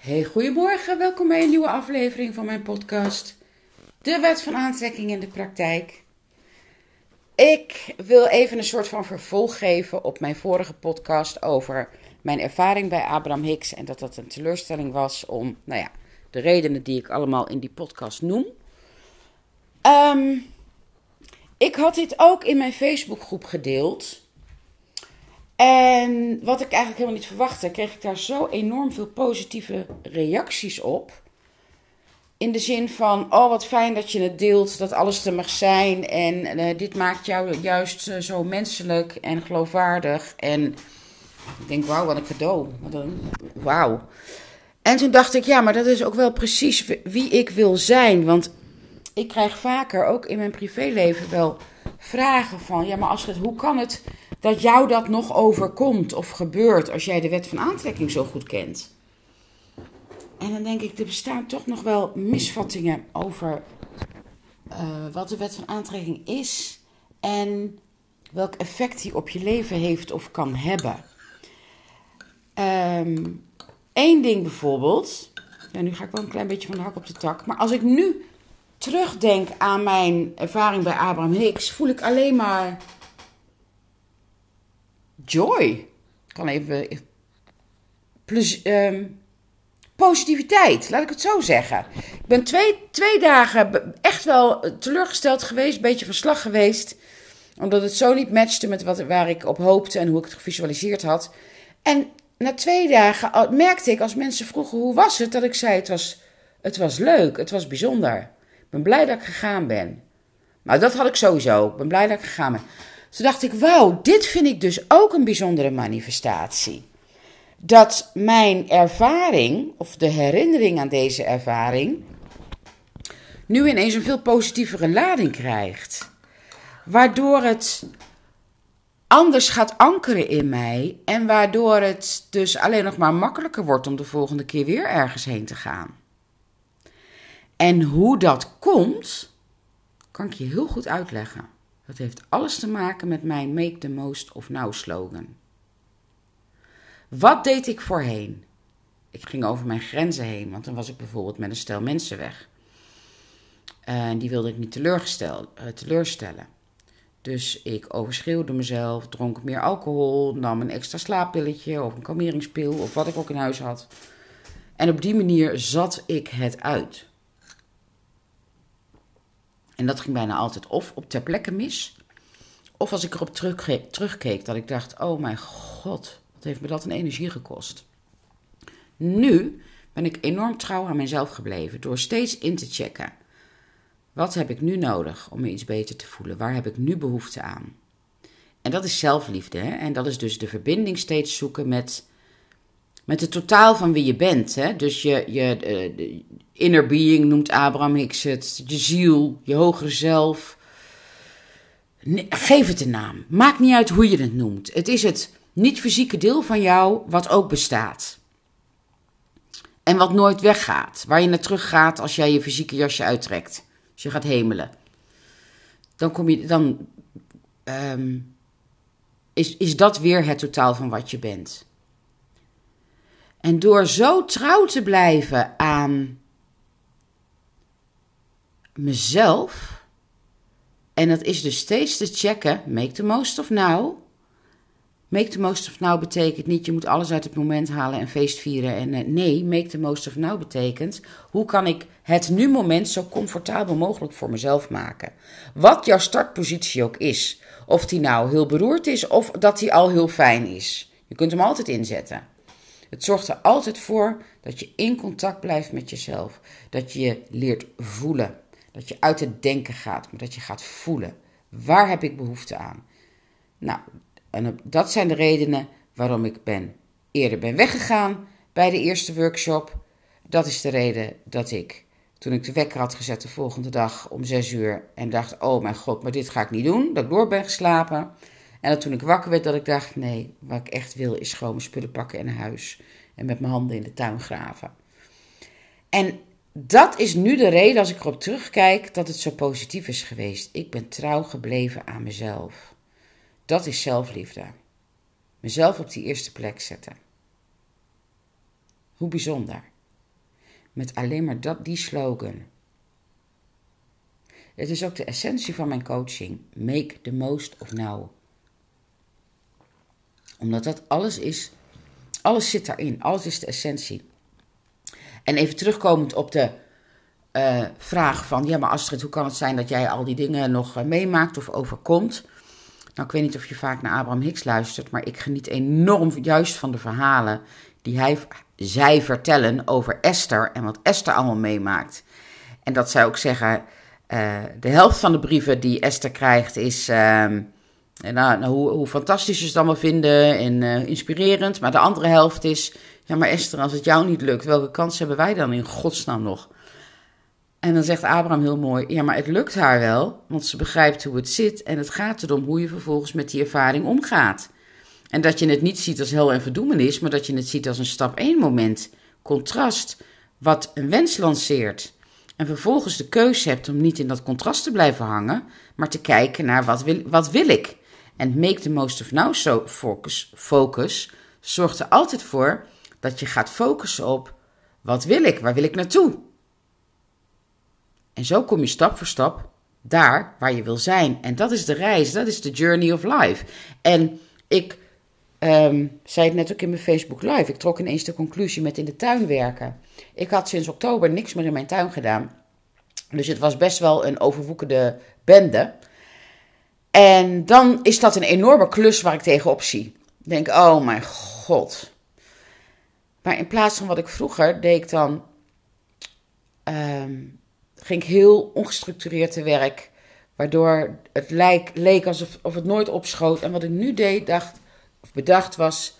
Hey, goedemorgen. Welkom bij een nieuwe aflevering van mijn podcast. De wet van aantrekking in de praktijk. Ik wil even een soort van vervolg geven op mijn vorige podcast over mijn ervaring bij Abraham Hicks. En dat dat een teleurstelling was om, nou ja, de redenen die ik allemaal in die podcast noem. Ehm, ik had dit ook in mijn Facebookgroep gedeeld. En wat ik eigenlijk helemaal niet verwachtte, kreeg ik daar zo enorm veel positieve reacties op. In de zin van, oh wat fijn dat je het deelt, dat alles er mag zijn. En uh, dit maakt jou juist uh, zo menselijk en geloofwaardig. En ik denk, wauw, wat een cadeau. Wauw. En toen dacht ik, ja, maar dat is ook wel precies wie ik wil zijn. Want ik krijg vaker, ook in mijn privéleven, wel vragen van, ja, maar als het, hoe kan het dat jou dat nog overkomt of gebeurt als jij de wet van aantrekking zo goed kent. En dan denk ik, er bestaan toch nog wel misvattingen over uh, wat de wet van aantrekking is en welk effect die op je leven heeft of kan hebben. Eén ding bijvoorbeeld, ja, nu ga ik wel een klein beetje van de hak op de tak, maar als ik nu terugdenk aan mijn ervaring bij Abraham Hicks, voel ik alleen maar joy. Ik kan even. Plus, um, positiviteit, laat ik het zo zeggen. Ik ben twee, twee dagen echt wel teleurgesteld geweest, een beetje van slag geweest. Omdat het zo niet matchte met wat, waar ik op hoopte en hoe ik het gevisualiseerd had. En na twee dagen merkte ik als mensen vroegen hoe was het, dat ik zei het was, het was leuk, het was bijzonder. Ik ben blij dat ik gegaan ben. Maar dat had ik sowieso. Ik ben blij dat ik gegaan ben. Toen dacht ik, wauw, dit vind ik dus ook een bijzondere manifestatie. Dat mijn ervaring, of de herinnering aan deze ervaring, nu ineens een veel positievere lading krijgt. Waardoor het anders gaat ankeren in mij en waardoor het dus alleen nog maar makkelijker wordt om de volgende keer weer ergens heen te gaan. En hoe dat komt, kan ik je heel goed uitleggen. Dat heeft alles te maken met mijn Make the Most of Now slogan. Wat deed ik voorheen? Ik ging over mijn grenzen heen, want dan was ik bijvoorbeeld met een stel mensen weg. En die wilde ik niet uh, teleurstellen. Dus ik overschreeuwde mezelf, dronk meer alcohol, nam een extra slaappilletje of een kalmeringspil of wat ik ook in huis had. En op die manier zat ik het uit. En dat ging bijna altijd of op ter plekke mis. Of als ik erop terugkeek, dat ik dacht: oh mijn god, wat heeft me dat een energie gekost. Nu ben ik enorm trouw aan mezelf gebleven door steeds in te checken. Wat heb ik nu nodig om me iets beter te voelen? Waar heb ik nu behoefte aan? En dat is zelfliefde. Hè? En dat is dus de verbinding steeds zoeken met, met het totaal van wie je bent. Hè? Dus je, je de inner being noemt Abraham Hicks het. Je ziel, je hogere zelf. geef het een naam. Maakt niet uit hoe je het noemt. Het is het niet-fysieke deel van jou wat ook bestaat. En wat nooit weggaat. Waar je naar terug gaat als jij je fysieke jasje uittrekt. Als je gaat hemelen. Dan, kom je, dan um, is, is dat weer het totaal van wat je bent. En door zo trouw te blijven aan mezelf. En dat is dus steeds te checken, make the most of now. Make the most of now betekent niet je moet alles uit het moment halen en feest vieren. En uh, nee, make the most of now betekent hoe kan ik het nu moment zo comfortabel mogelijk voor mezelf maken. Wat jouw startpositie ook is. Of die nou heel beroerd is of dat die al heel fijn is. Je kunt hem altijd inzetten. Het zorgt er altijd voor dat je in contact blijft met jezelf. Dat je leert voelen. Dat je uit het denken gaat, maar dat je gaat voelen. Waar heb ik behoefte aan? Nou, en dat zijn de redenen waarom ik ben, eerder ben weggegaan bij de eerste workshop. Dat is de reden dat ik, toen ik de wekker had gezet de volgende dag om zes uur en dacht, oh mijn god, maar dit ga ik niet doen, dat ik door ben geslapen. En dat toen ik wakker werd, dat ik dacht, nee, wat ik echt wil is gewoon mijn spullen pakken en huis. En met mijn handen in de tuin graven. En dat is nu de reden, als ik erop terugkijk, dat het zo positief is geweest. Ik ben trouw gebleven aan mezelf. Dat is zelfliefde. Mezelf op die eerste plek zetten. Hoe bijzonder. met alleen maar dat, die slogan. Het is ook de essentie van mijn coaching. Make the most of now. Omdat dat alles is, alles zit daarin, alles is de essentie. En even terugkomend op de uh, vraag van, ja maar Astrid, hoe kan het zijn dat jij al die dingen nog uh, meemaakt of overkomt? Nou, ik weet niet of je vaak naar Abraham Hicks luistert, maar ik geniet enorm juist van de verhalen die hij, zij vertellen over Esther en wat Esther allemaal meemaakt. En dat zij ook zeggen, uh, de helft van de brieven die Esther krijgt is... nou, nou, hoe, fantastisch ze het allemaal vinden en inspirerend. Maar de andere helft is, ja maar Esther, als het jou niet lukt, welke kans hebben wij dan in godsnaam nog? En dan zegt Abraham heel mooi: Ja, maar het lukt haar wel, want ze begrijpt hoe het zit. En het gaat erom hoe je vervolgens met die ervaring omgaat. En dat je het niet ziet als hel en verdoemenis, maar dat je het ziet als een stap 1 moment. Contrast, wat een wens lanceert. En vervolgens de keuze hebt om niet in dat contrast te blijven hangen, maar te kijken naar wat wil, wat wil ik. En make the most of now so focus, focus zorgt er altijd voor dat je gaat focussen op wat wil ik, waar wil ik naartoe. En zo kom je stap voor stap daar waar je wil zijn. En dat is de reis, dat is de journey of life. En ik um, zei het net ook in mijn Facebook Live. Ik trok ineens de conclusie met in de tuin werken. Ik had sinds oktober niks meer in mijn tuin gedaan. Dus het was best wel een overwoekende bende. En dan is dat een enorme klus waar ik tegenop zie. Denk, oh mijn god. Maar in plaats van wat ik vroeger deed ik dan um, ging ik heel ongestructureerd te werk. Waardoor het leek, leek alsof of het nooit opschoot. En wat ik nu deed, dacht, of bedacht was...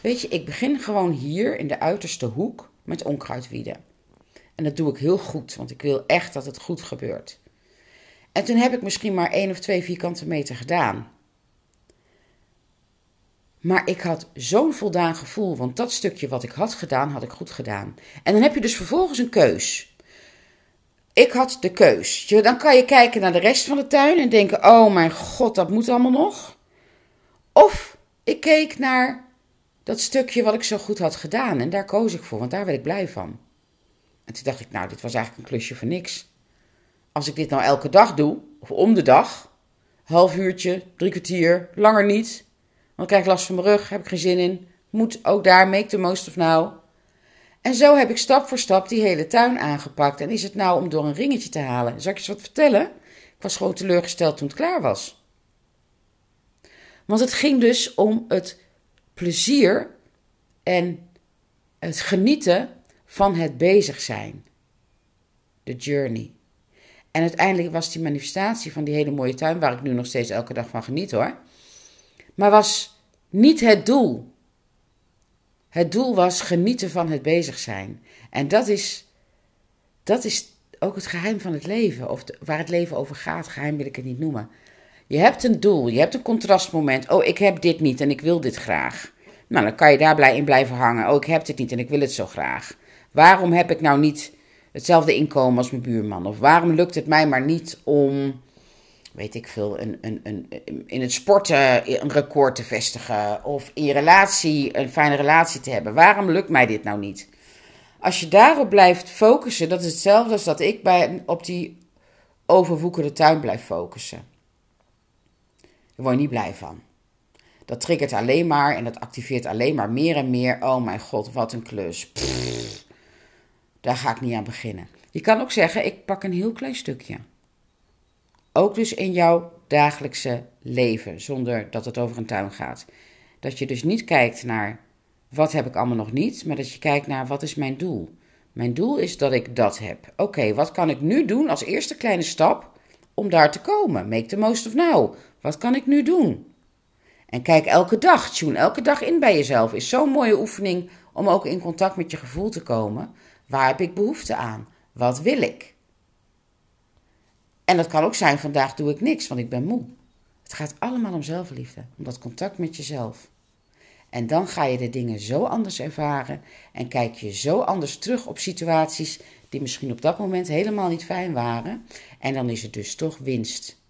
Weet je, ik begin gewoon hier in de uiterste hoek met onkruidwieden. En dat doe ik heel goed, want ik wil echt dat het goed gebeurt. En toen heb ik misschien maar één of twee vierkante meter gedaan. Maar ik had zo'n voldaan gevoel, want dat stukje wat ik had gedaan, had ik goed gedaan. En dan heb je dus vervolgens een keus ik had de keus. Dan kan je kijken naar de rest van de tuin en denken: oh mijn god, dat moet allemaal nog. Of ik keek naar dat stukje wat ik zo goed had gedaan en daar koos ik voor, want daar werd ik blij van. En toen dacht ik: nou, dit was eigenlijk een klusje voor niks. Als ik dit nou elke dag doe, of om de dag, half uurtje, drie kwartier, langer niet, dan krijg ik last van mijn rug, heb ik geen zin in. Moet ook daar make the most of now. En zo heb ik stap voor stap die hele tuin aangepakt. En is het nou om door een ringetje te halen? Zal ik je eens wat vertellen? Ik was gewoon teleurgesteld toen het klaar was. Want het ging dus om het plezier en het genieten van het bezig zijn. De journey. En uiteindelijk was die manifestatie van die hele mooie tuin, waar ik nu nog steeds elke dag van geniet hoor, maar was niet het doel. Het doel was genieten van het bezig zijn. En dat is, dat is ook het geheim van het leven. Of waar het leven over gaat, geheim wil ik het niet noemen. Je hebt een doel, je hebt een contrastmoment. Oh, ik heb dit niet en ik wil dit graag. Nou, dan kan je daar blij in blijven hangen. Oh, ik heb dit niet en ik wil het zo graag. Waarom heb ik nou niet hetzelfde inkomen als mijn buurman? Of waarom lukt het mij maar niet om weet ik veel, een, een, een, in het sporten een record te vestigen of in relatie een fijne relatie te hebben. Waarom lukt mij dit nou niet? Als je daarop blijft focussen, dat is hetzelfde als dat ik bij, op die overwoekerde tuin blijf focussen. Daar word je niet blij van. Dat triggert alleen maar en dat activeert alleen maar meer en meer. Oh mijn god, wat een klus. Daar ga ik niet aan beginnen. Je kan ook zeggen, ik pak een heel klein stukje. Ook dus in jouw dagelijkse leven, zonder dat het over een tuin gaat. Dat je dus niet kijkt naar wat heb ik allemaal nog niet, maar dat je kijkt naar wat is mijn doel. Mijn doel is dat ik dat heb. Oké, wat kan ik nu doen als eerste kleine stap om daar te komen? Make the most of now. Wat kan ik nu doen? En kijk elke dag, tune elke dag in bij jezelf. Is zo'n mooie oefening om ook in contact met je gevoel te komen. Waar heb ik behoefte aan? Wat wil ik? En dat kan ook zijn, vandaag doe ik niks, want ik ben moe. Het gaat allemaal om zelfliefde, om dat contact met jezelf. En dan ga je de dingen zo anders ervaren en kijk je zo anders terug op situaties die misschien op dat moment helemaal niet fijn waren. En dan is het dus toch winst.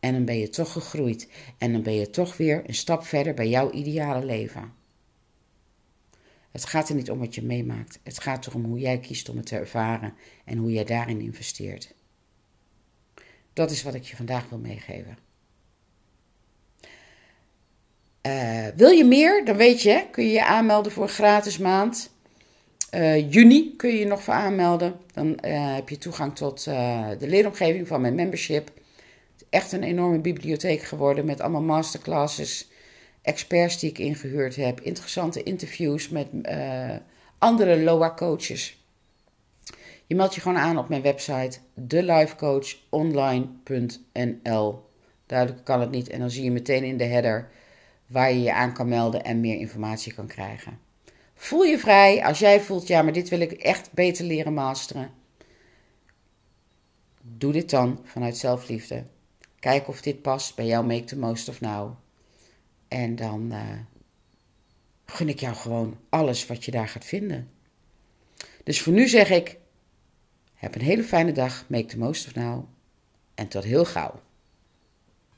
En dan ben je toch gegroeid en dan ben je toch weer een stap verder bij jouw ideale leven. Het gaat er niet om wat je meemaakt. Het gaat erom hoe jij kiest om het te ervaren en hoe jij daarin investeert. Dat is wat ik je vandaag wil meegeven. Uh, wil je meer? Dan weet je, kun je je aanmelden voor een gratis maand. Uh, juni kun je je nog voor aanmelden. Dan uh, heb je toegang tot de leeromgeving van mijn membership. Echt een enorme bibliotheek geworden met allemaal masterclasses, experts die ik ingehuurd heb, interessante interviews met andere LOA coaches. Je meldt je gewoon aan op mijn website thelifecoachonline.nl. Duidelijk kan het niet en dan zie je meteen in de header waar je je aan kan melden en meer informatie kan krijgen. Voel je vrij als jij voelt, ja, maar dit wil ik echt beter leren masteren. Doe dit dan vanuit zelfliefde. Kijk of dit past bij jou Make the Most of Now. En dan uh, gun ik jou gewoon alles wat je daar gaat vinden. Dus voor nu zeg ik, heb een hele fijne dag, Make the Most of Now. En tot heel gauw.